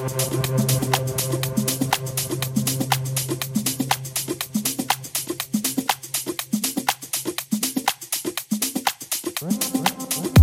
Right, right.